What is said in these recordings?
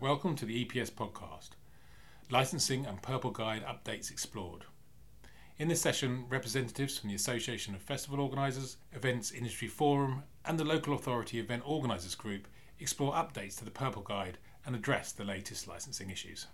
Welcome to the EPS podcast, Licensing and Purple Guide Updates Explored. In this session, representatives from the Association of Festival Organisers, Events Industry Forum, and the Local Authority Event Organisers Group explore updates to the Purple Guide and address the latest licensing issues.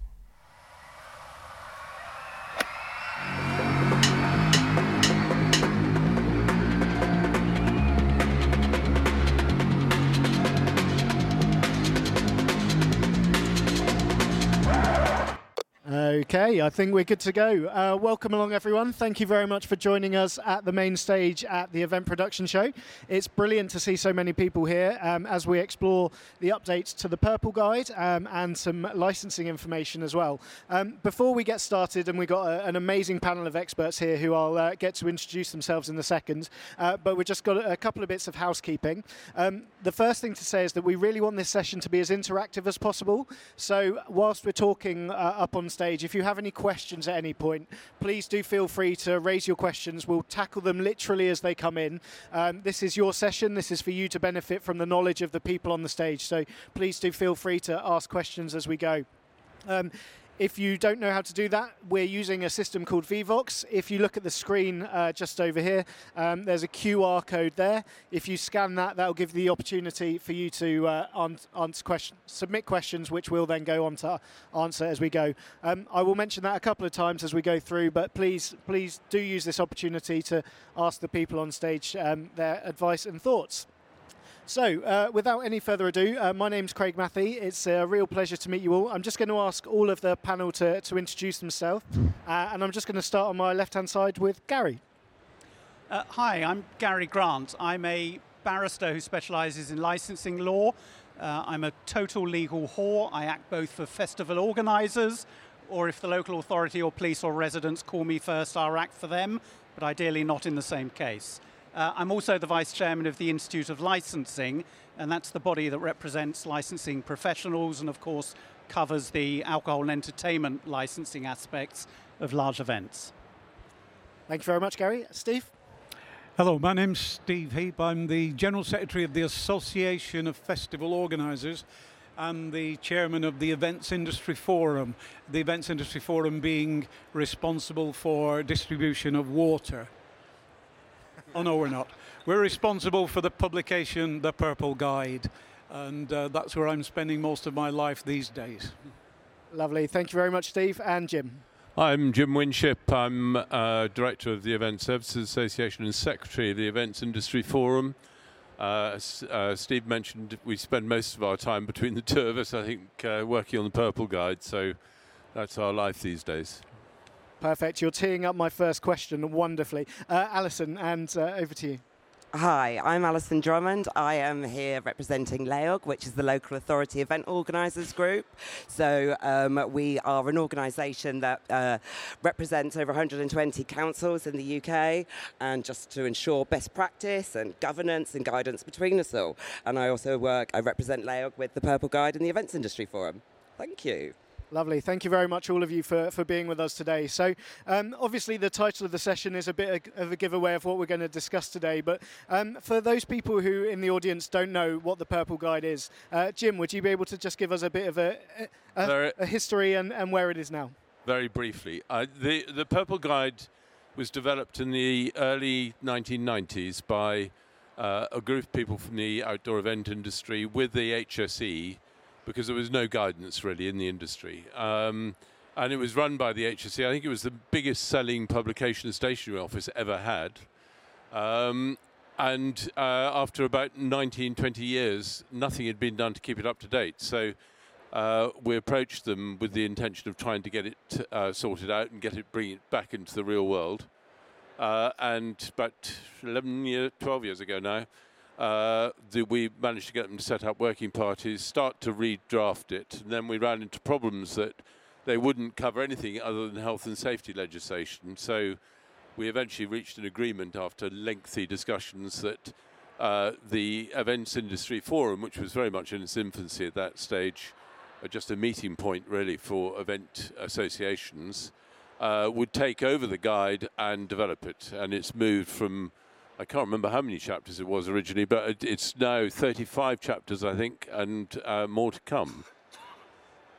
Okay, I think we're good to go. Uh, welcome along, everyone. Thank you very much for joining us at the main stage at the event production show. It's brilliant to see so many people here um, as we explore the updates to the Purple Guide um, and some licensing information as well. Um, before we get started, and we've got a, an amazing panel of experts here who I'll uh, get to introduce themselves in a second, uh, but we've just got a, a, couple of bits of housekeeping. Um, the first thing to say is that we really want this session to be as interactive as possible. So, whilst we're talking uh, up on stage, if you have any questions at any point, please do feel free to raise your questions. We'll tackle them literally as they come in. Um, this is your session. This is for you to benefit from the knowledge of the people on the stage. So please do feel free to ask questions as we go. Um, if you don't know how to do that, we're using a system called Vevox. If you look at the screen uh, just over here, um, there's a QR code there. If you scan that, that'll give the opportunity for you to uh, answer question, submit questions, which we'll then go on to answer as we go. Um, I will mention that a couple of times as we go through, but please, please do use this opportunity to ask the people on stage um, their advice and thoughts. So, uh, without any further ado, uh, my name's Craig Matthey. It's a real pleasure to meet you all. I'm just going to ask all of the panel to, to introduce themselves, uh, and I'm just going to start on my left hand side with Gary. Uh, hi, I'm Gary Grant. I'm a barrister who specialises in licensing law. Uh, I'm a total legal whore. I act both for festival organisers, or if the local authority or police or residents call me first, I'll act for them, but ideally not in the same case. Uh, I'm also the vice chairman of the Institute of Licensing, and that's the body that represents licensing professionals and, of course, covers the alcohol and entertainment licensing aspects of large events. Thank you very much, Gary. Steve? Hello, my name's Steve Heap. I'm the General Secretary of the Association of Festival Organisers and the chairman of the Events Industry Forum. The Events Industry Forum being responsible for distribution of water Oh, no, we're not. We're responsible for the publication, The Purple Guide, and uh, that's where I'm spending most of my life these days. Lovely. Thank you very much, Steve. And Jim. I'm Jim Winship. I'm uh, Director of the Event Services Association and Secretary of the Events Industry Forum. Uh, uh, Steve mentioned we spend most of our time between the two of us, I think, uh, working on the Purple Guide, so that's our life these days. Perfect. You're teeing up my first question wonderfully. Uh, Alison, and uh, over to you. Hi, I'm Alison Drummond. I am here representing LEOG, which is the Local Authority Event Organisers Group. So, um, we are an organisation that uh, represents over 120 councils in the UK, and just to ensure best practice and governance and guidance between us all. And I also work, I represent LEOG with the Purple Guide and the Events Industry Forum. Thank you. Lovely. Thank you very much, all of you, for, for being with us today. So, um, obviously, the title of the session is a bit of a giveaway of what we're going to discuss today. But um, for those people who in the audience don't know what the Purple Guide is, uh, Jim, would you be able to just give us a bit of a, a, a history and, and where it is now? Very briefly. Uh, the, the Purple Guide was developed in the early 1990s by uh, a group of people from the outdoor event industry with the HSE because there was no guidance really in the industry. Um, and it was run by the HSE. I think it was the biggest selling publication stationery office ever had. Um, and uh, after about 19, 20 years, nothing had been done to keep it up to date. So uh, we approached them with the intention of trying to get it uh, sorted out and get it, bring it back into the real world. Uh, and about 11 years, 12 years ago now, uh, we managed to get them to set up working parties, start to redraft it, and then we ran into problems that they wouldn't cover anything other than health and safety legislation. So we eventually reached an agreement after lengthy discussions that uh, the events industry forum, which was very much in its infancy at that stage, uh, just a meeting point really for event associations, uh, would take over the guide and develop it. And it's moved from I can't remember how many chapters it was originally, but it's now 35 chapters, I think, and uh, more to come.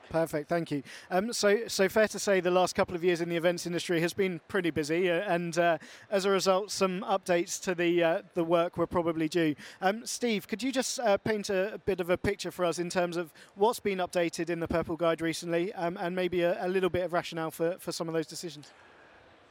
Perfect, thank you. Um, so, so fair to say the last couple of years in the events industry has been pretty busy, uh, and uh, as a result, some updates to the uh, the work were probably due. Um, Steve, could you just uh, paint a, a, bit of a picture for us in terms of what's been updated in the Purple Guide recently, um, and maybe a, a, little bit of rationale for, for some of those decisions?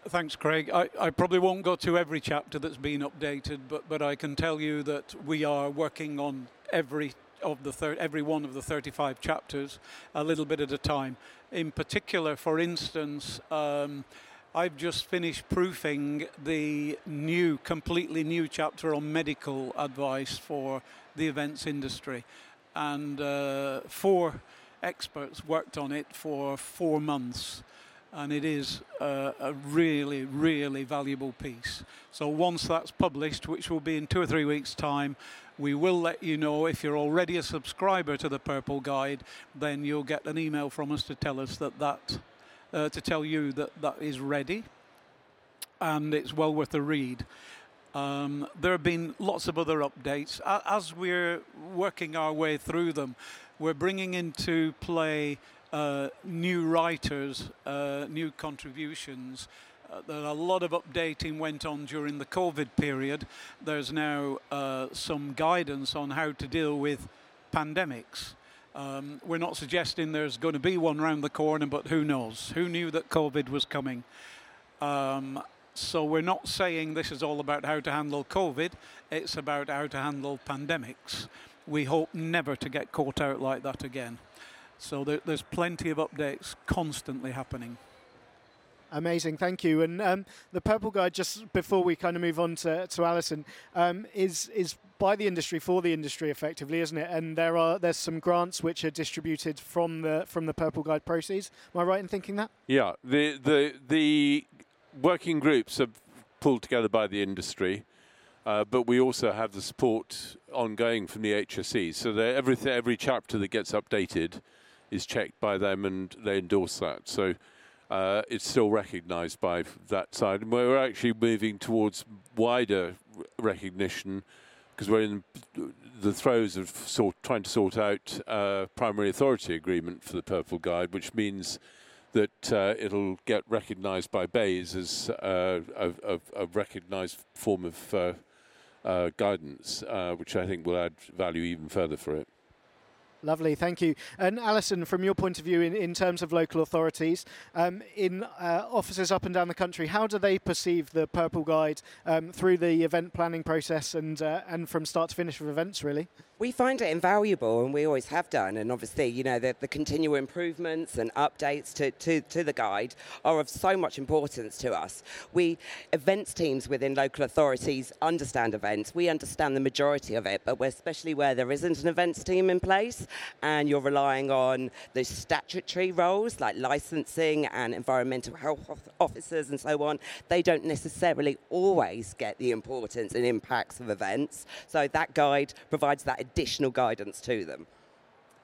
Thanks, Craig. I, I, probably won't go to every chapter that's been updated, but, but I can tell you that we are working on every of the thir- every one of the 35 chapters a little bit at a time. In particular, for instance, um, I've just finished proofing the new, completely new chapter on medical advice for the events industry, and uh, four experts worked on it for four months and it is a, really, really valuable piece. So once that's published, which will be in two or three weeks' time, we will let you know if you're already a subscriber to the Purple Guide, then you'll get an email from us to tell us that that, uh, to tell you that that is ready, and it's well worth a read. Um, there have been lots of other updates. As we're working our way through them, we're bringing into play uh, new writers, uh, new contributions. Uh, a lot of updating went on during the COVID period. There's now uh, some guidance on how to deal with pandemics. Um, we're not suggesting there's going to be one round the corner, but who knows? Who knew that COVID was coming? Um, so we're not saying this is all about how to handle COVID. It's about how to handle pandemics. We hope never to get caught out like that again. So there, there's plenty of updates constantly happening. Amazing, thank you. And um, the Purple Guide, just before we kind of move on to, to Alison, um, is is by the industry for the industry, effectively, isn't it? And there are there's some grants which are distributed from the from the Purple Guide proceeds. Am I right in thinking that? Yeah, the the the working groups are pulled together by the industry. Uh, but we also have the support ongoing from the HSE. So every every chapter that gets updated is checked by them and they endorse that. So uh, it's still recognised by that side. And we're actually moving towards wider recognition because we're in the throes of sort, trying to sort out a primary authority agreement for the Purple Guide, which means that uh, it'll get recognised by BEIS as uh, a, a, a recognised form of uh, uh, guidance, uh, which I think will add value even further for it. Lovely, thank you. And Alison, from your point of view, in, in terms of local authorities, um, in uh, offices up and down the country, how do they perceive the Purple Guide um, through the event planning process and uh, and from start to finish of events, really? We find it invaluable, and we always have done. And obviously, you know, the, the continual improvements and updates to, to, to the guide are of so much importance to us. We, events teams within local authorities, understand events. We understand the majority of it, but especially where there isn't an events team in place and you're relying on the statutory roles like licensing and environmental health officers and so on, they don't necessarily always get the importance and impacts of events. So that guide provides that additional guidance to them.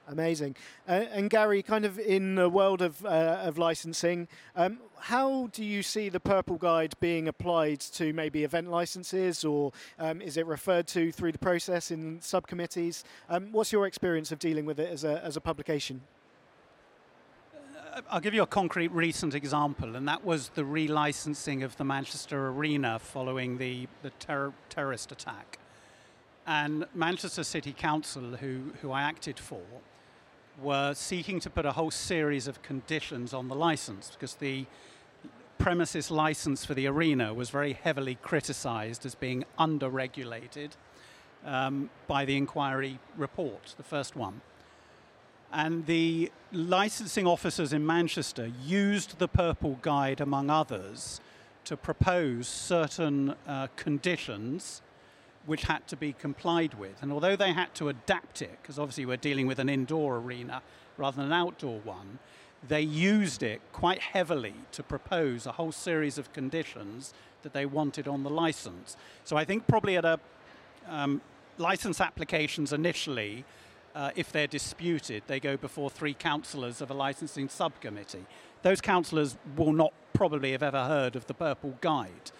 Amazing. Uh, and Gary, kind of in the world of, uh, of licensing, um, how do you see the Purple Guide being applied to maybe event licenses, or um, is it referred to through the process in subcommittees? Um, what's your experience of dealing with it as a, as a publication? Uh, I'll give you a concrete recent example, and that was the relicensing of the Manchester Arena following the, the ter- terrorist attack. And Manchester City Council, who, who I acted for, were seeking to put a whole series of conditions on the license because the premises license for the arena was very heavily criticized as being under-regulated um, by the inquiry report, the first one. And the licensing officers in Manchester used the Purple Guide, among others, to propose certain uh, conditions which had to be complied with. And although they had to adapt it, because obviously we're dealing with an indoor arena rather than an outdoor one, they used it quite heavily to propose a whole series of conditions that they wanted on the license. So I think probably at a um, license applications initially, uh, if they're disputed, they go before three councillors of a licensing subcommittee. Those councillors will not probably have ever heard of the Purple Guide.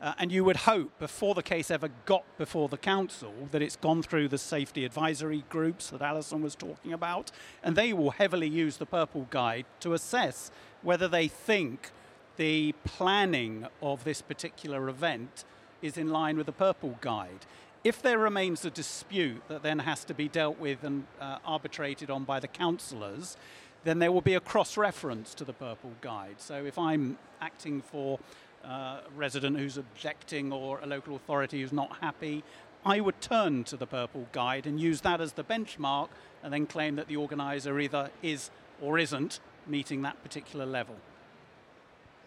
Uh, and you would hope before the case ever got before the council that it's gone through the safety advisory groups that Alison was talking about, and they will heavily use the Purple Guide to assess whether they think the planning of this particular event is in line with the Purple Guide. If there remains a dispute that then has to be dealt with and uh, arbitrated on by the councillors, then there will be a cross reference to the Purple Guide. So if I'm acting for uh, resident who's objecting or a local authority who's not happy, I would turn to the Purple Guide and use that as the benchmark and then claim that the organiser either is or isn't meeting that particular level.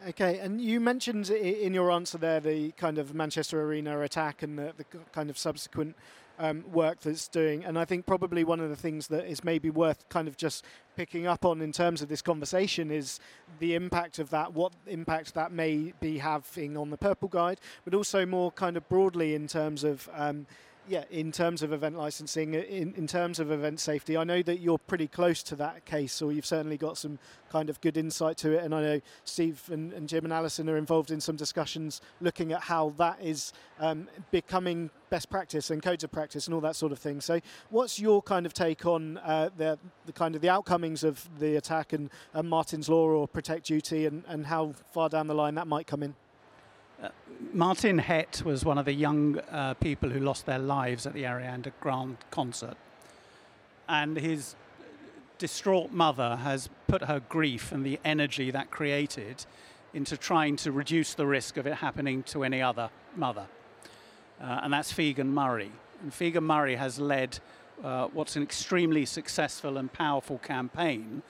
Okay, and you mentioned in your answer there the kind of Manchester Arena attack and the, the kind of subsequent um, work that's doing. And I think probably one of the things that is maybe worth kind of just picking up on in terms of this conversation is the impact of that, what impact that may be having on the Purple Guide, but also more kind of broadly in terms of. Um, yeah, in terms of event licensing, in, in terms of event safety, I know that you're pretty close to that case, or you've certainly got some kind of good insight to it. And I know Steve and, and Jim and Alison are involved in some discussions looking at how that is um, becoming best practice and codes of practice and all that sort of thing. So, what's your kind of take on uh, the, the kind of the outcomings of the attack and uh, Martyn's Law or Protect Duty, and, and how far down the line that might come in? Martyn Hett was one of the young uh, people who lost their lives at the Ariana Grande concert. And his distraught mother has put her grief and the energy that created into trying to reduce the risk of it happening to any other mother. Uh, and that's Figen Murray. And Figen Murray has led uh, what's an extremely successful and powerful campaign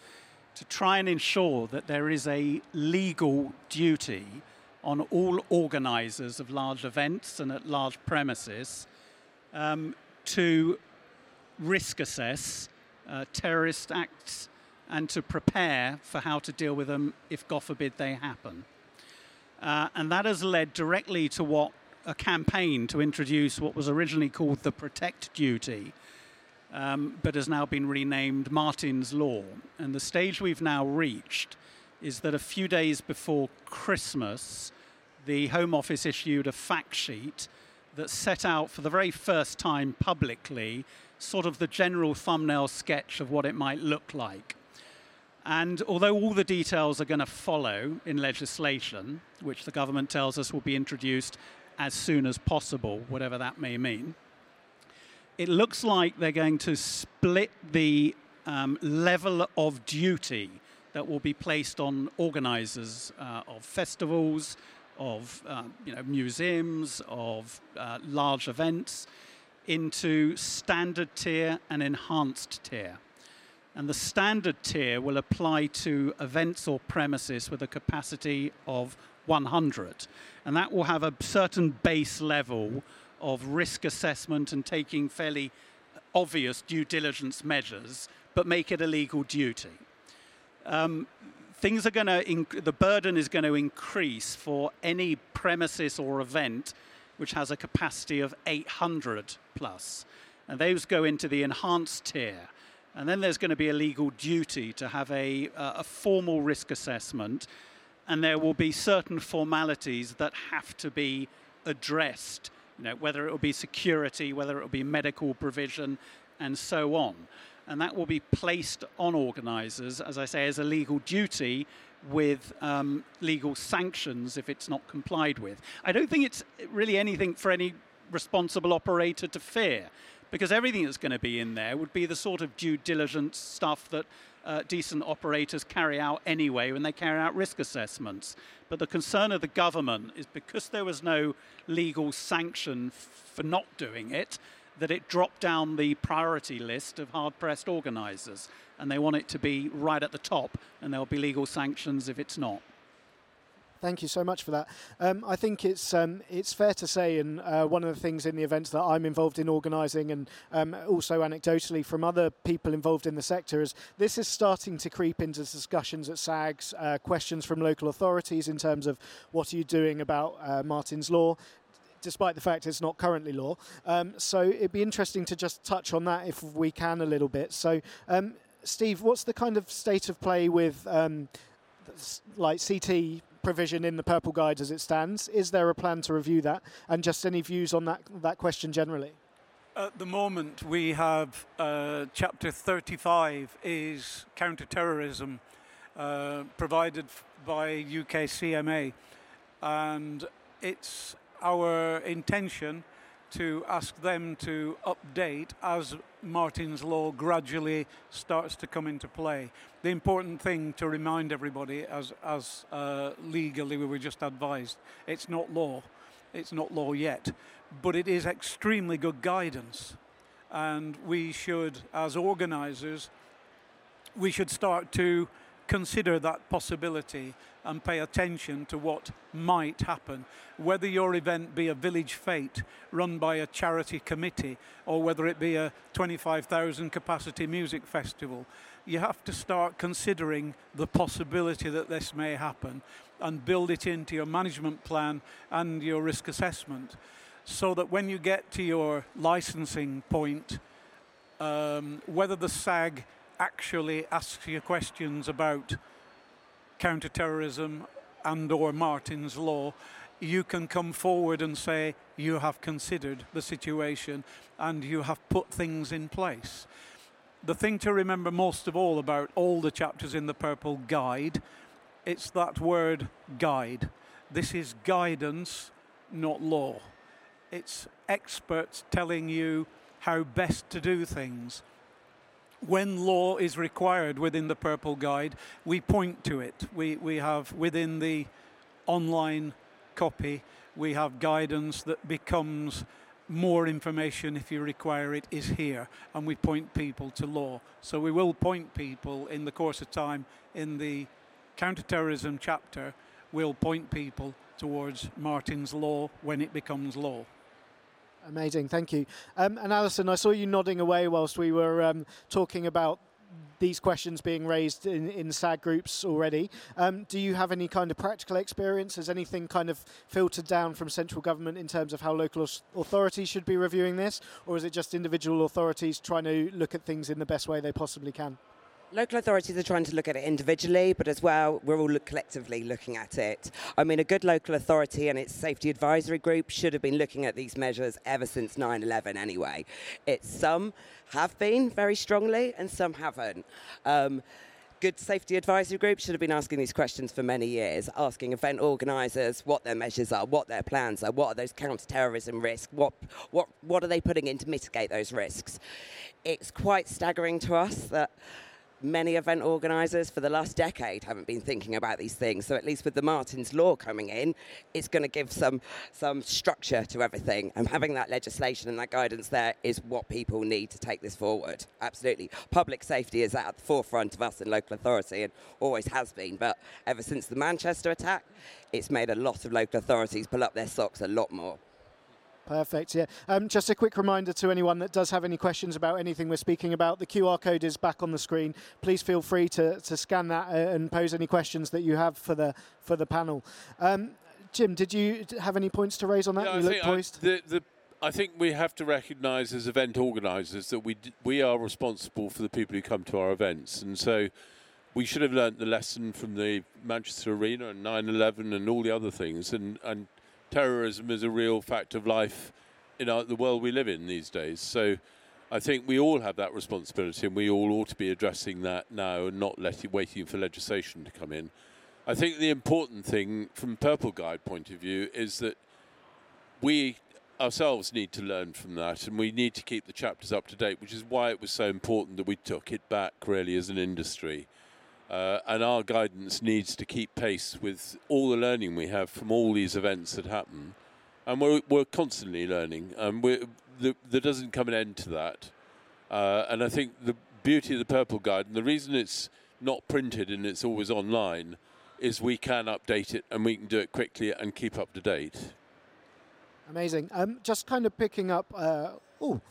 to try and ensure that there is a legal duty on all organisers of large events and at large premises um, to risk assess uh, terrorist acts and to prepare for how to deal with them if, God forbid, they happen. Uh, and that has led directly to what a campaign to introduce what was originally called the Protect Duty, um, but has now been renamed Martyn's Law. And the stage we've now reached is that a few days before Christmas, the Home Office issued a fact sheet that set out for the very first time publicly sort of the general thumbnail sketch of what it might look like. And although all the details are going to follow in legislation, which the government tells us will be introduced as soon as possible, whatever that may mean, it looks like they're going to split the um, level of duty that will be placed on organisers uh, of festivals, of uh, you know, museums, of uh, large events, into standard tier and enhanced tier. And the standard tier will apply to events or premises with a capacity of 100. And that will have a certain base level of risk assessment and taking fairly obvious due diligence measures, but make it a legal duty. Um, things are going to, the burden is going to increase for any premises or event which has a capacity of 800 plus. And those go into the enhanced tier. And then there's going to be a legal duty to have a, uh, a formal risk assessment. And there will be certain formalities that have to be addressed, you know, whether it will be security, whether it will be medical provision, and so on and that will be placed on organisers, as I say, as a legal duty with um, legal sanctions if it's not complied with. I don't think it's really anything for any responsible operator to fear, because everything that's going to be in there would be the sort of due diligence stuff that uh, decent operators carry out anyway when they carry out risk assessments. But the concern of the government is because there was no legal sanction for not doing it, that it dropped down the priority list of hard pressed organisers. And they want it to be right at the top, and there'll be legal sanctions if it's not. Thank you so much for that. Um, I think it's um, it's fair to say, and uh, one of the things in the events that I'm involved in organising, and um, also anecdotally from other people involved in the sector, is this is starting to creep into discussions at SAGs, uh, questions from local authorities in terms of what are you doing about uh, Martyn's Law, despite the fact it's not currently law. Um, so it'd be interesting to just touch on that if we can a little bit. So, um, Steve, what's the kind of state of play with um, like CT provision in the Purple Guide as it stands. Is there a plan to review that? And just any views on that, that question generally? At the moment, we have uh, Chapter 35 is counter-terrorism, uh, provided by UK CMA, and it's our intention to ask them to update as Martyn's Law gradually starts to come into play. The important thing to remind everybody, as, as uh, legally we were just advised, it's not law. It's not law yet, but it is extremely good guidance. And we should, as organisers, we should start to consider that possibility and pay attention to what might happen. Whether your event be a village fete run by a charity committee or whether it be a 25,000 capacity music festival, you have to start considering the possibility that this may happen and build it into your management plan and your risk assessment so that when you get to your licensing point, um, whether the SAG actually asks you questions about counterterrorism and or Martyn's law, you can come forward and say you have considered the situation and you have put things in place. The thing to remember most of all about all the chapters in the Purple Guide, it's that word guide. This is guidance, not law. It's experts telling you how best to do things when law is required within the Purple Guide, we point to it. We, we have within the online copy, we have guidance that becomes more information if you require it is here and we point people to law. So we will point people in the course of time in the counterterrorism chapter, we'll point people towards Martyn's law when it becomes law. Amazing, thank you. Um, and Alison, I saw you nodding away whilst we were um, talking about these questions being raised in, in SAG groups already. Um, do you have any kind of practical experience? Has anything kind of filtered down from central government in terms of how local authorities should be reviewing this? Or is it just individual authorities trying to look at things in the best way they possibly can? Local authorities are trying to look at it individually, but as well, we're all look collectively looking at it. I mean, a good local authority and its safety advisory group should have been looking at these measures ever since 9 11 anyway. It's some have been very strongly, and some haven't. Um, good safety advisory groups should have been asking these questions for many years, asking event organisers what their measures are, what their plans are, what are those counter-terrorism risks, what, what, what are they putting in to mitigate those risks. It's quite staggering to us that many event organisers for the last decade haven't been thinking about these things. So at least with the Martyn's Law coming in, it's going to give some some structure to everything. And having that legislation and that guidance there is what people need to take this forward. Absolutely, public safety is at the forefront of us in local authority and always has been. But ever since the Manchester attack, it's made a lot of local authorities pull up their socks a lot more. Perfect. Yeah. Um, just a quick reminder to anyone that does have any questions about anything we're speaking about. The QR code is back on the screen. Please feel free to, to scan that uh, and pose any questions that you have for the for the panel. Um, Jim, did you have any points to raise on that? You I look poised. I, the, the, I think we have to recognise as event organisers that we d- we are responsible for the people who come to our events, and so we should have learnt the lesson from the Manchester Arena and 9/11 and all the other things, and and terrorism is a real fact of life in our, the world we live in these days. So I think we all have that responsibility and we all ought to be addressing that now and not letting, waiting for legislation to come in. I think the important thing from Purple Guide point of view is that we ourselves need to learn from that and we need to keep the chapters up to date, which is why it was so important that we took it back really as an industry. Uh, and our guidance needs to keep pace with all the learning we have from all these events that happen. And we're, we're constantly learning. And the, there doesn't come an end to that. Uh, and I think the beauty of the Purple Guide, and the reason it's not printed and it's always online, is we can update it and we can do it quickly and keep up to date. Amazing. Um, just kind of picking up. Uh, oh,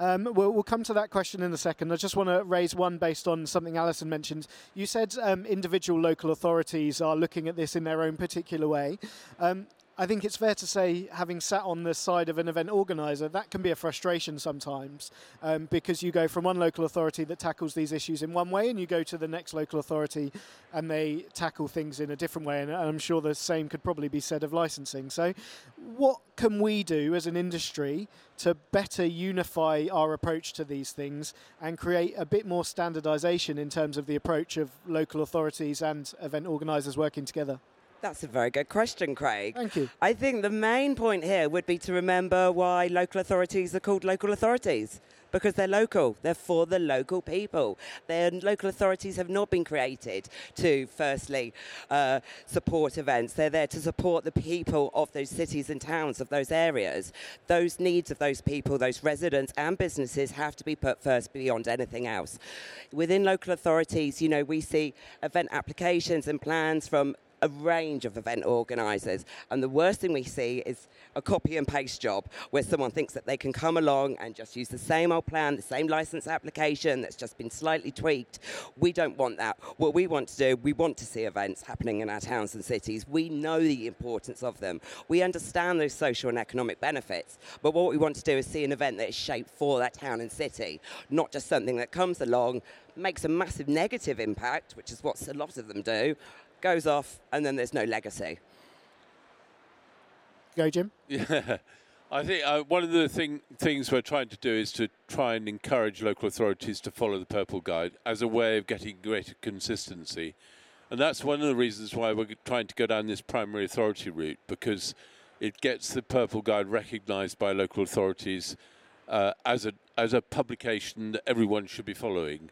um, we'll, we'll, come to that question in a second. I just want to raise one based on something Alison mentioned. You said um, individual local authorities are looking at this in their own particular way. Um, I think it's fair to say, having sat on the side of an event organizer, that can be a frustration sometimes um, because you go from one local authority that tackles these issues in one way and you go to the next local authority and they tackle things in a different way. And I'm sure the same could probably be said of licensing. So, what can we do as an industry to better unify our approach to these things and create a bit more standardization in terms of the approach of local authorities and event organisers working together? That's a very good question, Craig. Thank you. I think the main point here would be to remember why local authorities are called local authorities because they're local. They're for the local people. Their local authorities have not been created to, firstly, uh, support events. They're there to support the people of those cities and towns of those areas. Those needs of those people, those residents and businesses have to be put first beyond anything else. Within local authorities, you know, we see event applications and plans from a range of event organisers. And the worst thing we see is a copy and paste job where someone thinks that they can come along and just use the same old plan, the same license application that's just been slightly tweaked. We don't want that. What we want to do, we want to see events happening in our towns and cities. We know the importance of them. We understand those social and economic benefits. But what we want to do is see an event that is shaped for that town and city, not just something that comes along, makes a massive negative impact, which is what a lot of them do, goes off, and then there's no legacy. Go, Jim. Yeah. I think uh, one of the thing, things we're trying to do is to try and encourage local authorities to follow the Purple Guide as a way of getting greater consistency. And that's one of the reasons why we're trying to go down this primary authority route because it gets the Purple Guide recognised by local authorities uh, as, a, as a publication that everyone should be following.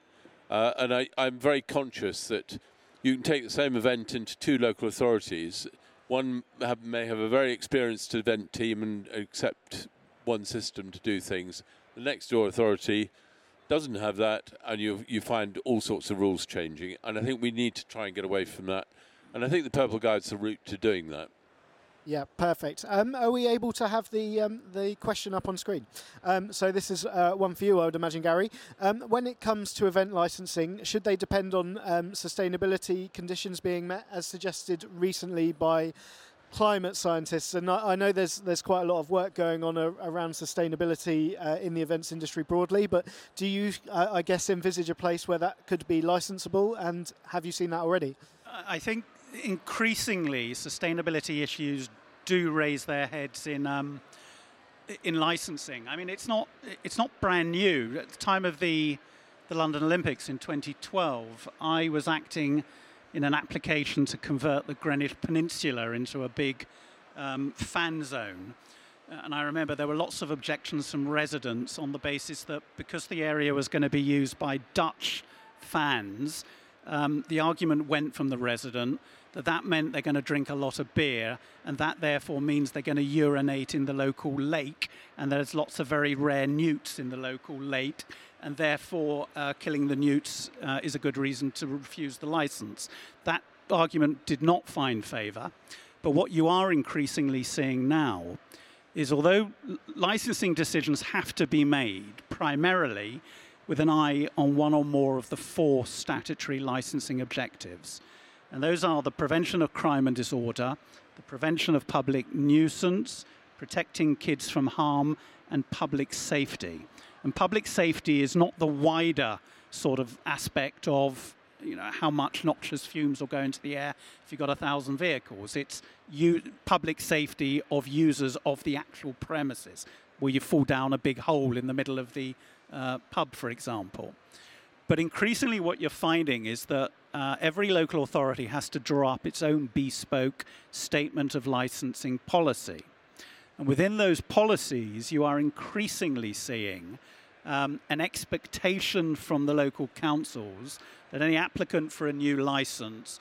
Uh, and I, I'm very conscious that you can take the same event into two local authorities. One have, may have a very experienced event team and accept one system to do things. The next door authority doesn't have that, and you you find all sorts of rules changing. And I think we need to try and get away from that. And I think the Purple Guide's the route to doing that. Yeah, perfect. Um, are we able to have the um, the question up on screen? Um, so this is uh, one for you, I would imagine, Gary. Um, when it comes to event licensing, should they depend on um, sustainability conditions being met, as suggested recently by climate scientists? And I, I know there's there's quite a lot of work going on a, around sustainability uh, in the events industry broadly. But do you, I guess, envisage a place where that could be licensable? And have you seen that already? I think increasingly sustainability issues do raise their heads in um, in licensing. I mean, it's not it's not brand new. At the time of the the London Olympics in 2012, I was acting in an application to convert the Greenwich Peninsula into a big um, fan zone. And I remember there were lots of objections from residents on the basis that because the area was going to be used by Dutch fans, um, the argument went from the resident that that meant they're going to drink a lot of beer, and that therefore means they're going to urinate in the local lake, and there's lots of very rare newts in the local lake, and therefore uh, killing the newts uh, is a good reason to refuse the license. That argument did not find favour, but what you are increasingly seeing now is although licensing decisions have to be made primarily with an eye on one or more of the four statutory licensing objectives, and those are the prevention of crime and disorder, the prevention of public nuisance, protecting kids from harm, and public safety. And public safety is not the wider sort of aspect of you know how much noxious fumes will go into the air if you've got a thousand vehicles. It's you, public safety of users of the actual premises, where you fall down a big hole in the middle of the uh, pub, for example. But increasingly, what you're finding is that uh, every local authority has to draw up its own bespoke statement of licensing policy. And within those policies, you are increasingly seeing um, an expectation from the local councils that any applicant for a new license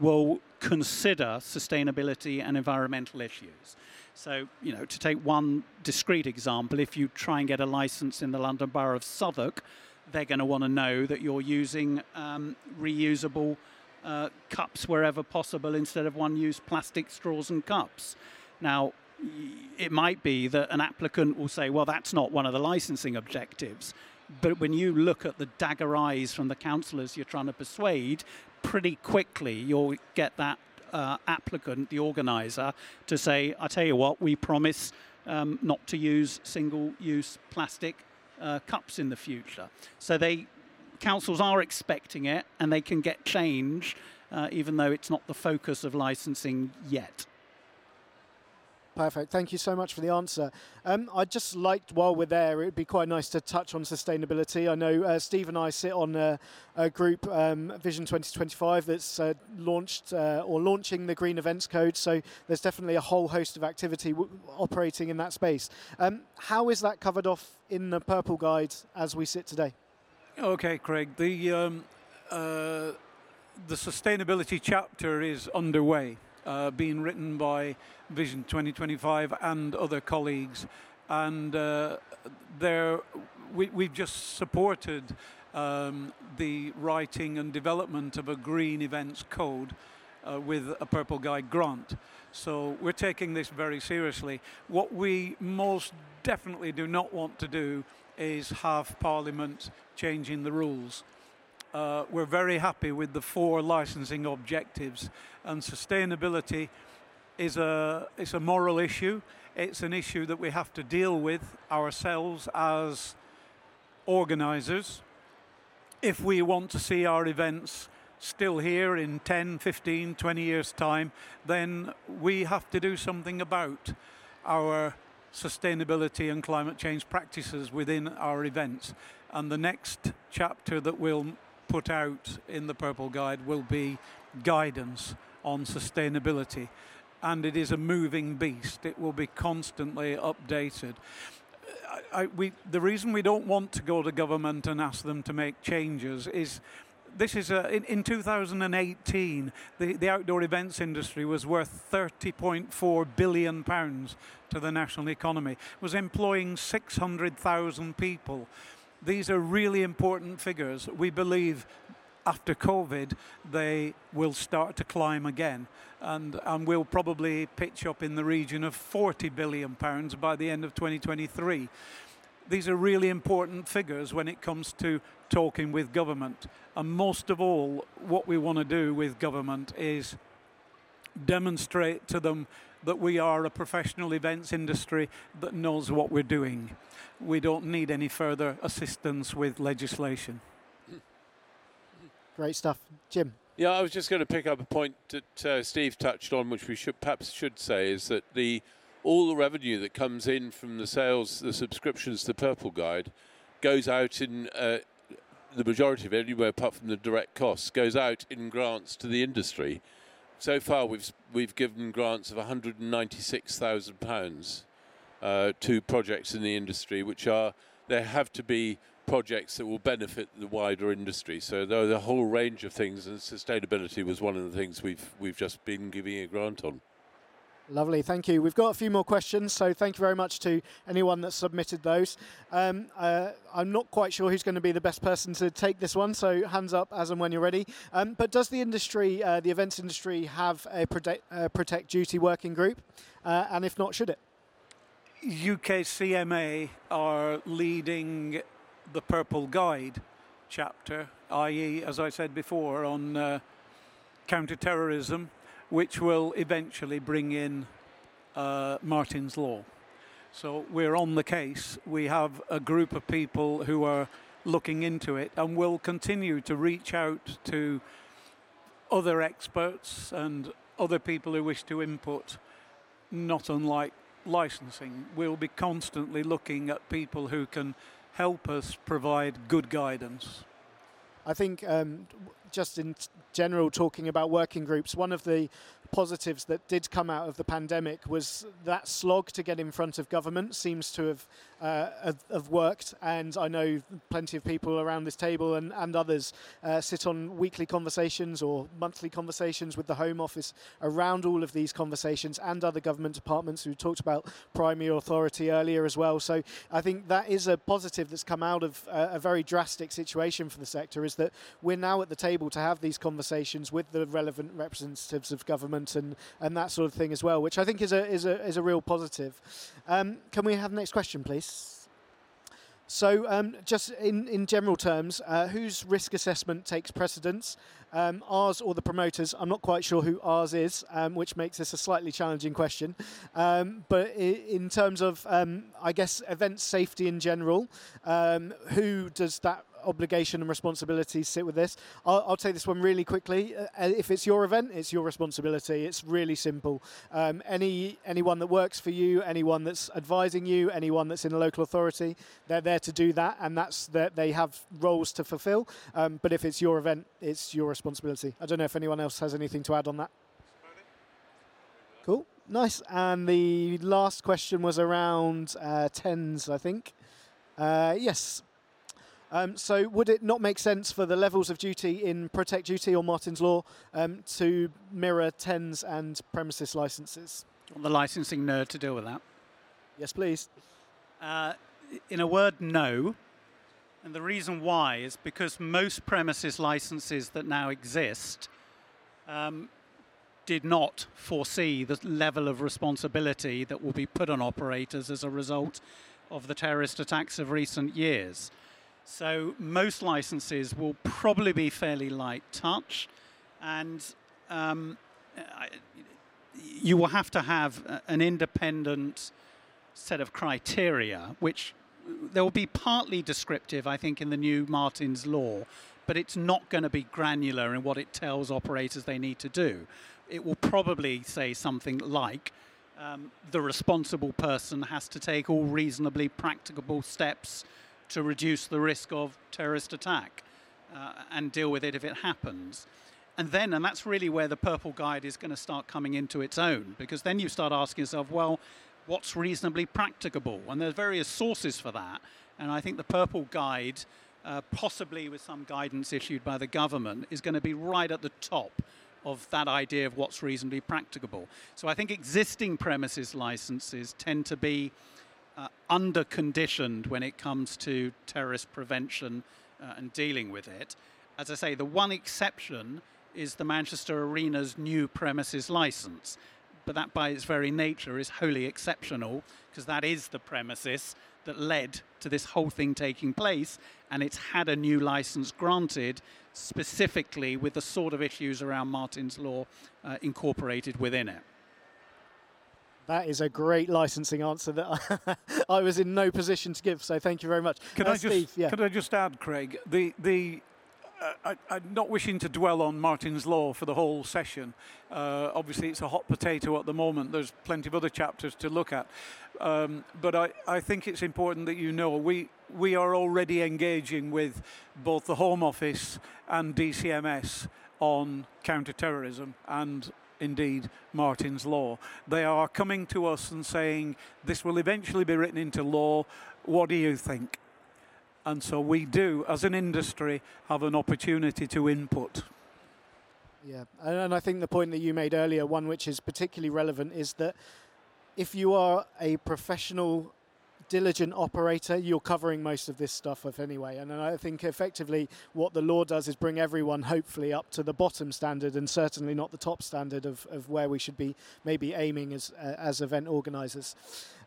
will consider sustainability and environmental issues. So, you know, to take one discrete example, if you try and get a license in the London Borough of Southwark, they're going to want to know that you're using um, reusable uh, cups wherever possible instead of one use plastic straws and cups. Now, it might be that an applicant will say, well, that's not one of the licensing objectives. But when you look at the dagger eyes from the councillors you're trying to persuade, pretty quickly you'll get that uh, applicant, the organizer, to say, I tell you what, we promise um, not to use single-use plastic uh, cups in the future. So they councils are expecting it, and they can get change, uh, even though it's not the focus of licensing yet. Perfect. Thank you so much for the answer. Um, I'd just liked, while we're there, it would be quite nice to touch on sustainability. I know uh, Steve and I sit on a, a group, um, Vision 2025, that's uh, launched uh, or launching the Green Events Code. So there's definitely a whole host of activity w- operating in that space. Um, how is that covered off in the Purple Guide as we sit today? Okay, Craig. The um, uh, the sustainability chapter is underway, uh, being written by Vision 2025 and other colleagues, and uh, there we, we've just supported um, the writing and development of a green events code uh, with a Purple Guide grant. So we're taking this very seriously. What we most definitely do not want to do is have Parliament changing the rules. Uh, we're very happy with the four licensing objectives, and sustainability is a it's a moral issue. It's an issue that we have to deal with ourselves as organisers. If we want to see our events still here in 10, 15, 20 years' time, then we have to do something about our sustainability and climate change practices within our events. And the next chapter that we'll put out in the Purple Guide will be guidance on sustainability. And it is a moving beast, it will be constantly updated. I, I, we, the reason we don't want to go to government and ask them to make changes is this is a, in, in 2018, the, the outdoor events industry was worth 30.4 billion pounds to the national economy, was employing 600,000 people. These are really important figures. We believe after COVID, they will start to climb again. And, and will probably pitch up in the region of 40 billion pounds by the end of 2023. These are really important figures when it comes to talking with government. And most of all, what we want to do with government is demonstrate to them that we are a professional events industry that knows what we're doing. We don't need any further assistance with legislation. Great stuff. Jim. Yeah, I was just going to pick up a point that uh, Steve touched on, which we should perhaps should say is that the all the revenue that comes in from the sales, the subscriptions the Purple Guide, goes out in uh, the majority of it, anywhere apart from the direct costs, goes out in grants to the industry. So far, we've we've given grants of 196,000 uh, pounds to projects in the industry, which are there have to be projects that will benefit the wider industry. So there are a whole range of things, and sustainability was one of the things we've we've just been giving a grant on. Lovely, thank you. We've got a few more questions, so thank you very much to anyone that submitted those. Um, uh, I'm not quite sure who's going to be the best person to take this one, so hands up as and when you're ready. Um, but does the industry, uh, the events industry, have a protect, uh, protect duty working group? Uh, and if not, should it? UK CMA are leading the Purple Guide chapter, i.e., as I said before, on uh, counter-terrorism, which will eventually bring in uh, Martyn's Law. So we're on the case. We have a group of people who are looking into it and will continue to reach out to other experts and other people who wish to input, not unlike licensing. We'll be constantly looking at people who can help us provide good guidance. I think um, just in general, talking about working groups, one of the positives that did come out of the pandemic was that slog to get in front of government seems to have uh, have, worked. And I know plenty of people around this table and, and others uh, sit on weekly conversations or monthly conversations with the Home Office around all of these conversations and other government departments who talked about primary authority earlier as well. So I think that is a positive that's come out of a, a very drastic situation for the sector is that we're now at the table to have these conversations with the relevant representatives of government and, and that sort of thing as well, which I think is a, is a, is a real positive. Um, can we have the next question, please? So, um, just in, in general terms, uh, whose risk assessment takes precedence? Um, ours or the promoters? I'm not quite sure who ours is, um, which makes this a slightly challenging question. Um, but in terms of, um, I guess, event safety in general, um, who does that obligation and responsibilities sit with this. I'll, I'll take this one really quickly. Uh, if it's your event, it's your responsibility. It's really simple. Um, any anyone that works for you, anyone that's advising you, anyone that's in a local authority, they're there to do that, and that's that they have roles to fulfil. Um, but if it's your event, it's your responsibility. I don't know if anyone else has anything to add on that. Cool, nice. And the last question was around uh, TENs, I think. Uh, yes, um, so would it not make sense for the levels of duty in Protect Duty or Martyn's Law um, to mirror TENs and premises licenses? the licensing nerd to deal with that? Yes, please. Uh, in a word, no. And the reason why is because most premises licenses that now exist um, did not foresee the level of responsibility that will be put on operators as a result of the terrorist attacks of recent years. So most licenses will probably be fairly light touch, and um, you will have to have an independent set of criteria, which there will be partly descriptive, I think, in the new Martyn's law, but it's not going to be granular in what it tells operators they need to do. It will probably say something like um, the responsible person has to take all reasonably practicable steps to reduce the risk of terrorist attack uh, and deal with it if it happens. And then, and that's really where the Purple Guide is going to start coming into its own, because then you start asking yourself, well, what's reasonably practicable? And there's various sources for that. And I think the Purple Guide, uh, possibly with some guidance issued by the government, is going to be right at the top of that idea of what's reasonably practicable. So I think existing premises licenses tend to be uh, under conditioned when it comes to terrorist prevention uh, and dealing with it. As I say, the one exception is the Manchester Arena's new premises license. But that, by its very nature, is wholly exceptional because that is the premises that led to this whole thing taking place, and it's had a new license granted specifically with the sort of issues around Martyn's Law uh, incorporated within it. That is a great licensing answer that I was in no position to give. So thank you very much. Could, uh, I, just, yeah. could I just add, Craig, the the uh, I, am not wishing to dwell on Martyn's Law for the whole session. Uh, obviously, it's a hot potato at the moment. There's plenty of other chapters to look at. Um, but I, I think it's important that you know we, we are already engaging with both the Home Office and DCMS on counter-terrorism and indeed Martyn's Law. They are coming to us and saying, this will eventually be written into law. What do you think? And so we do, as an industry, have an opportunity to input. Yeah, and I think the point that you made earlier, one which is particularly relevant, is that if you are a professional diligent operator, you're covering most of this stuff off anyway. And I think effectively what the law does is bring everyone hopefully up to the bottom standard and certainly not the top standard of, of where we should be maybe aiming as, uh, as event organisers.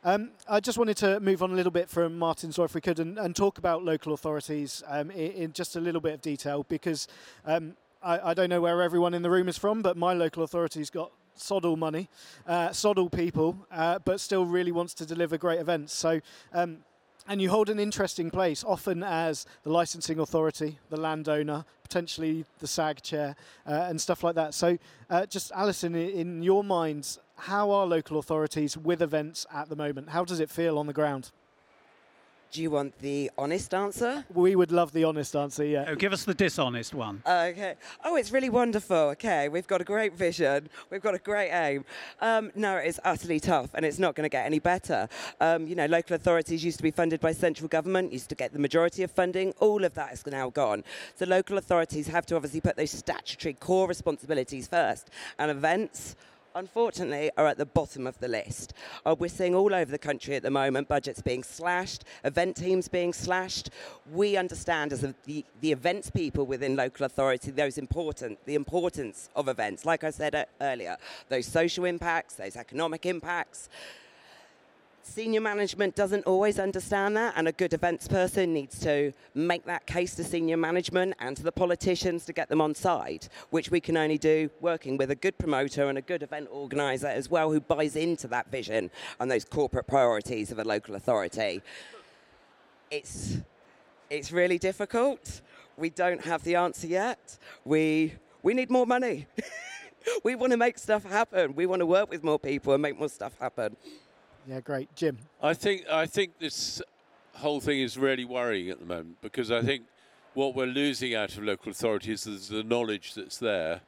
Um, I just wanted to move on a little bit from Martyn's Law, if we could, and, and talk about local authorities um, in, in, just a little bit of detail because um, I, I don't know where everyone in the room is from, but my local authority's got sod all money, uh, sod all people, uh, but still really wants to deliver great events. So, um, and you hold an interesting place, often as the licensing authority, the landowner, potentially the SAG chair, uh, and stuff like that. So, uh, just Alison, in your minds, how are local authorities with events at the moment? How does it feel on the ground? Do you want the honest answer? We would love the honest answer, yeah. Oh, give us the dishonest one. Okay. Oh, it's really wonderful. Okay, we've got a great vision. We've got a great aim. Um, no, it's utterly tough, and it's not going to get any better. Um, you know, local authorities used to be funded by central government, used to get the majority of funding. All of that is now gone. So local authorities have to obviously put those statutory core responsibilities first, and events unfortunately, are at the bottom of the list. Uh, we're seeing all over the country at the moment budgets being slashed, event teams being slashed. We understand as the, the events people within local authority those important, the importance of events. Like I said uh, earlier, those social impacts, those economic impacts. Senior management doesn't always understand that, and a good events person needs to make that case to senior management and to the politicians to get them on side, which we can only do working with a good promoter and a good event organizer as well who buys into that vision and those corporate priorities of a local authority. It's, it's really difficult. We don't have the answer yet. We, we need more money. we want to make stuff happen. We want to work with more people and make more stuff happen. Yeah, great. Jim. I think I think this whole thing is really worrying at the moment because I think what we're losing out of local authorities is the knowledge that's there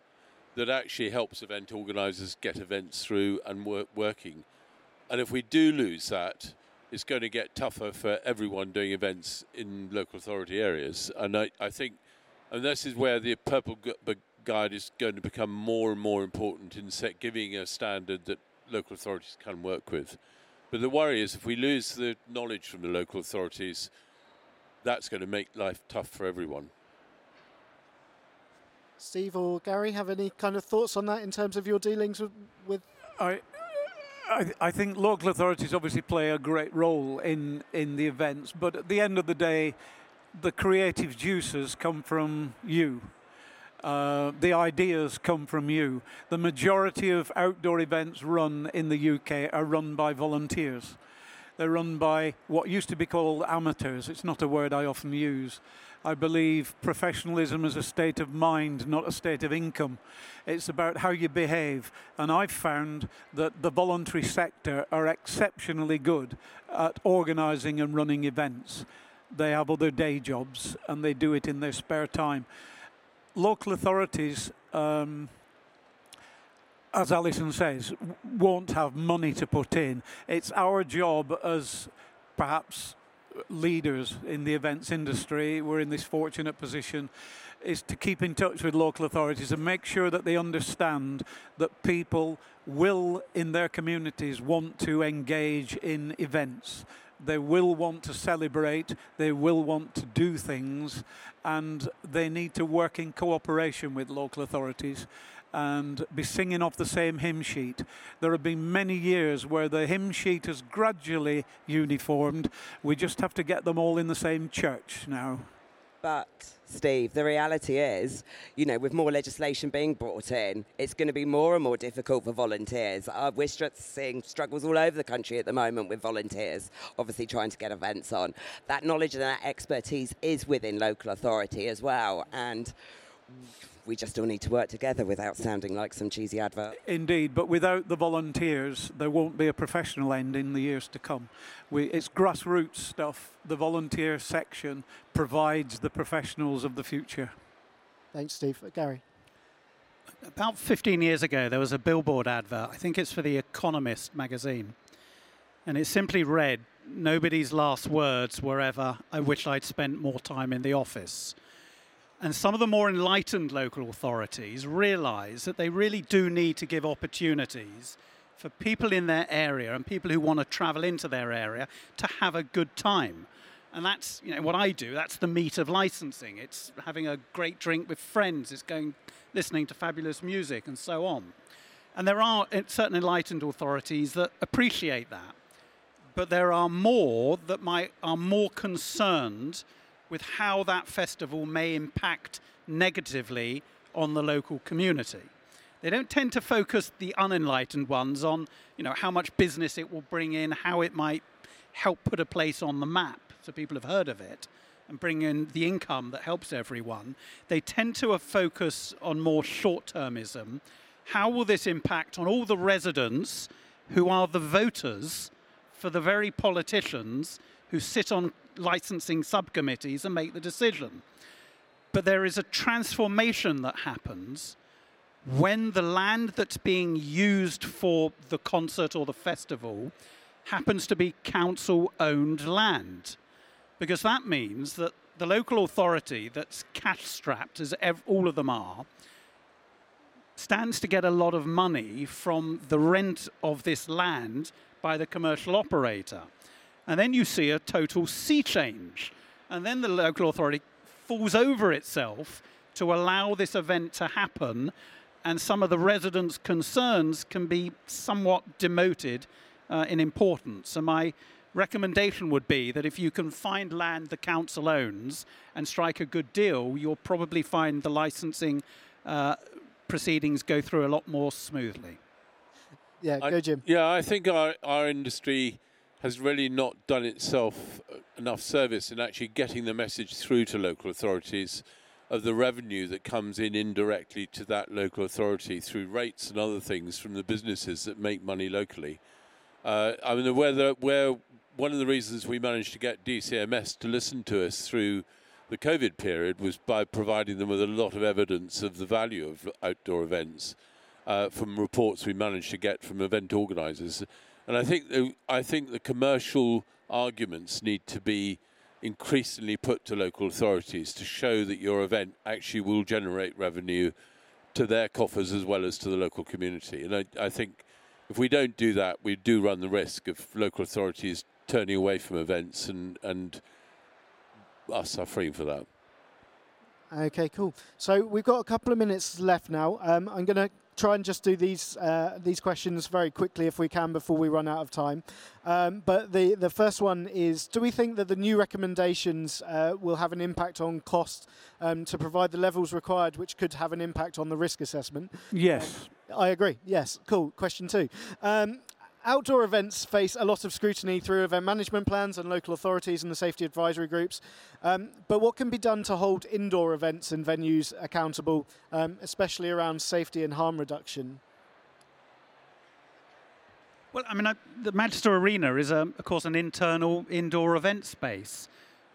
that actually helps event organisers get events through and work working. And if we do lose that, it's going to get tougher for everyone doing events in local authority areas. And I, I think, and this is where the Purple Guide is going to become more and more important in set giving a standard that local authorities can work with. But the worry is if we lose the knowledge from the local authorities, that's going to make life tough for everyone. Steve or Gary, have any kind of thoughts on that in terms of your dealings with? with I, I, I think local authorities obviously play a great role in, in the events, but at the end of the day, the creative juices come from you. Uh, the ideas come from you. The majority of outdoor events run in the UK are run by volunteers. They're run by what used to be called amateurs. It's not a word I often use. I believe professionalism is a state of mind, not a state of income. It's about how you behave. And I've found that the voluntary sector are exceptionally good at organising and running events. They have other day jobs and they do it in their spare time local authorities, um, as Alison says, won't have money to put in. It's our job as perhaps leaders in the events industry, we're in this fortunate position, is to keep in touch with local authorities and make sure that they understand that people will, in their communities, want to engage in events they will want to celebrate, they will want to do things, and they need to work in cooperation with local authorities and be singing off the same hymn sheet. There have been many years where the hymn sheet has gradually uniformed. We just have to get them all in the same church now. But, Steve, the reality is, you know, with more legislation being brought in, it's going to be more and more difficult for volunteers. Uh, we're seeing struggles all over the country at the moment with volunteers, obviously trying to get events on. That knowledge and that expertise is within local authority as well. And we just all need to work together without sounding like some cheesy advert. Indeed, but without the volunteers, there won't be a professional end in the years to come. We, it's grassroots stuff. The volunteer section provides the professionals of the future. Thanks, Steve. Uh, Gary. About 15 years ago, there was a billboard advert. I think it's for The Economist magazine. And it simply read, Nobody's last words were ever, I wish I'd spent more time in the office. And some of the more enlightened local authorities realize that they really do need to give opportunities for people in their area and people who want to travel into their area to have a good time. And that's you know what I do. That's the meat of licensing. It's having a great drink with friends. It's going listening to fabulous music and so on. And there are eh, certain enlightened authorities that appreciate that. But there are more that might are more concerned with how that festival may impact negatively on the local community. They don't tend to focus the unenlightened ones on, you know, how much business it will bring in, how it might help put a place on the map so people have heard of it and bring in the income that helps everyone. They tend to focus on more short-termism. How will this impact on all the residents who are the voters for the very politicians who sit on licensing subcommittees and make the decision. But there is a transformation that happens when the land that's being used for the concert or the festival happens to be council owned land. Because that means that the local authority that's cash strapped, as all of them are, stands to get a lot of money from the rent of this land by the commercial operator. And then you see a total sea change. And then the local authority falls over itself to allow this event to happen. And some of the residents' concerns can be somewhat demoted uh, in importance. So my recommendation would be that if you can find land the council owns and strike a good deal, you'll probably find the licensing uh, proceedings go through a lot more smoothly. Yeah, I- go Jim. Yeah, I think our, our industry has really not done itself enough service in actually getting the message through to local authorities of the revenue that comes in indirectly to that local authority through rates and other things from the businesses that make money locally. Uh, I mean, where, where one of the reasons we managed to get DCMS to listen to us through the COVID period was by providing them with a lot of evidence of the value of outdoor events uh, from reports we managed to get from event organisers. And I think the, I think the commercial arguments need to be increasingly put to local authorities to show that your event actually will generate revenue to their coffers as well as to the local community. And I, I think if we don't do that, we do run the risk of local authorities turning away from events and, and us suffering for that. Okay, cool. So we've got a couple of minutes left now. Um, I'm going to try and just do these uh, these questions very quickly if we can before we run out of time. Um, but the the first one is: Do we think that the new recommendations uh, will have an impact on cost um, to provide the levels required, which could have an impact on the risk assessment? Yes. I agree. Yes. Cool. Question two. Um, outdoor events face a lot of scrutiny through event management plans and local authorities and the safety advisory groups. Um, but what can be done to hold indoor events and venues accountable, um, especially around safety and harm reduction? Well, I mean, I, the Manchester Arena is, um, of course, an internal indoor event space.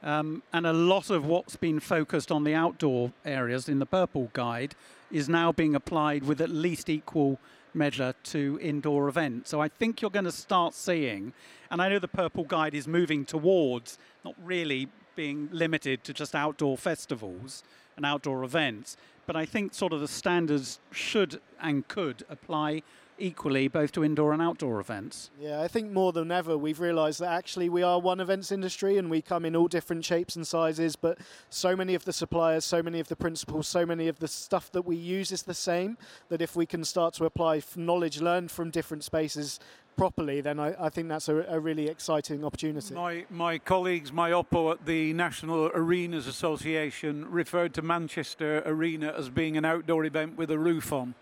Um, and a lot of what's been focused on the outdoor areas in the Purple Guide is now being applied with at least equal measure to indoor events. So I think you're going to start seeing, and I know the Purple Guide is moving towards not really being limited to just outdoor festivals and outdoor events, but I think sort of the standards should and could apply equally both to indoor and outdoor events. Yeah, I think more than ever we've realised that actually we are one events industry and we come in all different shapes and sizes, but so many of the suppliers, so many of the principles, so many of the stuff that we use is the same. That if we can start to apply knowledge learned from different spaces properly, then I, I think that's a, a really exciting opportunity. My, my colleagues, my oppo at the National Arenas Association, referred to Manchester Arena as being an outdoor event with a roof on.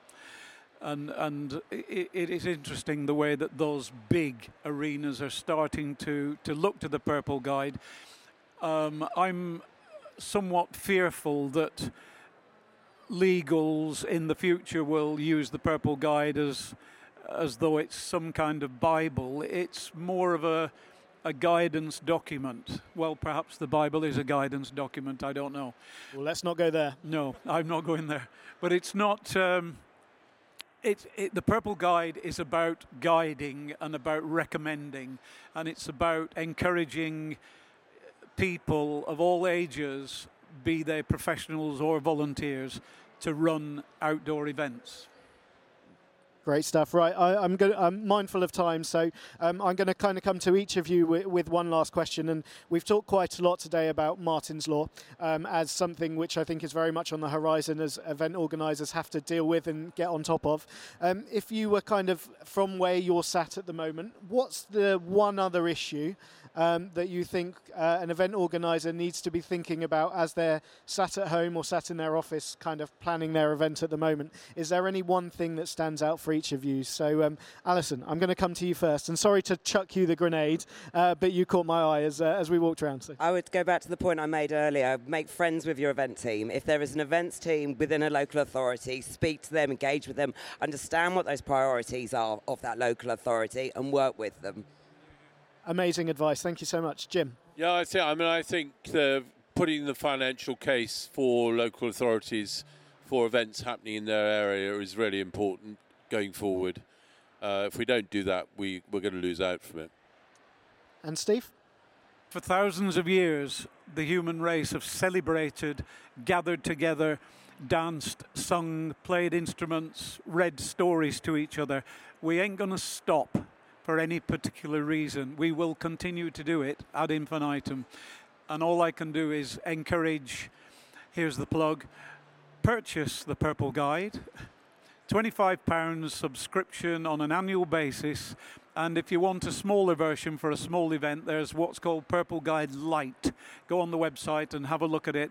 And, and it, it is interesting the way that those big arenas are starting to, to look to the Purple Guide. Um, I'm somewhat fearful that legals in the future will use the Purple Guide as as though it's some kind of Bible. It's more of a a guidance document. Well, perhaps the Bible is a guidance document. I don't know. Well, let's not go there. No, I'm not going there. But it's not. Um, it, it, the Purple Guide is about guiding and about recommending, and it's about encouraging people of all ages, be they professionals or volunteers, to run outdoor events. Great stuff. Right, I, I'm, go- I'm mindful of time, so um, I'm going to kind of come to each of you with, with one last question. And we've talked quite a lot today about Martyn's Law um, as something which I think is very much on the horizon as event organisers have to deal with and get on top of. Um, if you were kind of from where you're sat at the moment, what's the one other issue um, that you think uh, an event organizer needs to be thinking about as they're sat at home or sat in their office, kind of planning their event at the moment? Is there any one thing that stands out for each of you? So, um, Alison, I'm going to come to you first. And sorry to chuck you the grenade, uh, but you caught my eye as, uh, as we walked around. So. I would go back to the point I made earlier. Make friends with your event team. If there is an events team within a local authority, speak to them, engage with them, understand what those priorities are of that local authority, and work with them. Amazing advice. Thank you so much. Jim. Yeah, I think. I mean, I think the, putting the financial case for local authorities for events happening in their area is really important going forward. Uh, if we don't do that, we we're going to lose out from it. And Steve? For thousands of years, the human race have celebrated, gathered together, danced, sung, played instruments, read stories to each other. We ain't going to stop for any particular reason. We will continue to do it ad infinitum. And all I can do is encourage here's the plug purchase the Purple Guide. £25 subscription on an annual basis. And if you want a smaller version for a small event, there's what's called Purple Guide Lite. Go on the website and have a look at it.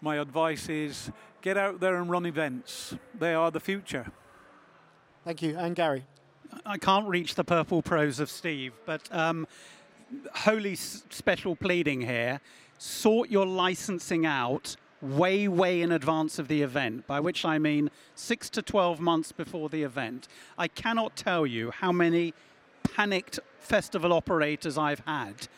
My advice is get out there and run events, they are the future. Thank you. And Gary. I can't reach the purple prose of Steve, but um, wholly s- special pleading here sort your licensing out way, way in advance of the event, by which I mean six to 12 months before the event. I cannot tell you how many panicked festival operators I've had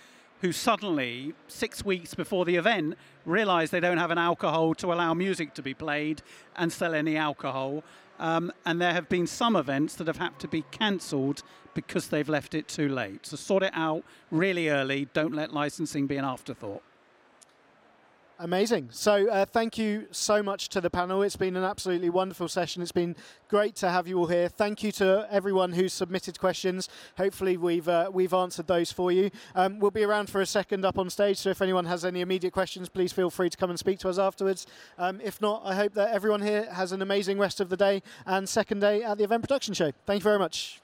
who suddenly, six weeks before the event, realize they don't have an alcohol to allow music to be played and sell any alcohol. Um, and there have been some events that have had to be cancelled because they've left it too late. So sort it out really early. Don't let licensing be an afterthought. Amazing. So, uh, thank you so much to the panel. It's been an absolutely wonderful session. It's been great to have you all here. Thank you to everyone who's submitted questions. Hopefully, we've uh, we've answered those for you. Um, we'll be around for a second up on stage. So, if anyone has any immediate questions, please feel free to come and speak to us afterwards. Um, if not, I hope that everyone here has an amazing rest of the day and second day at the event production show. Thank you very much.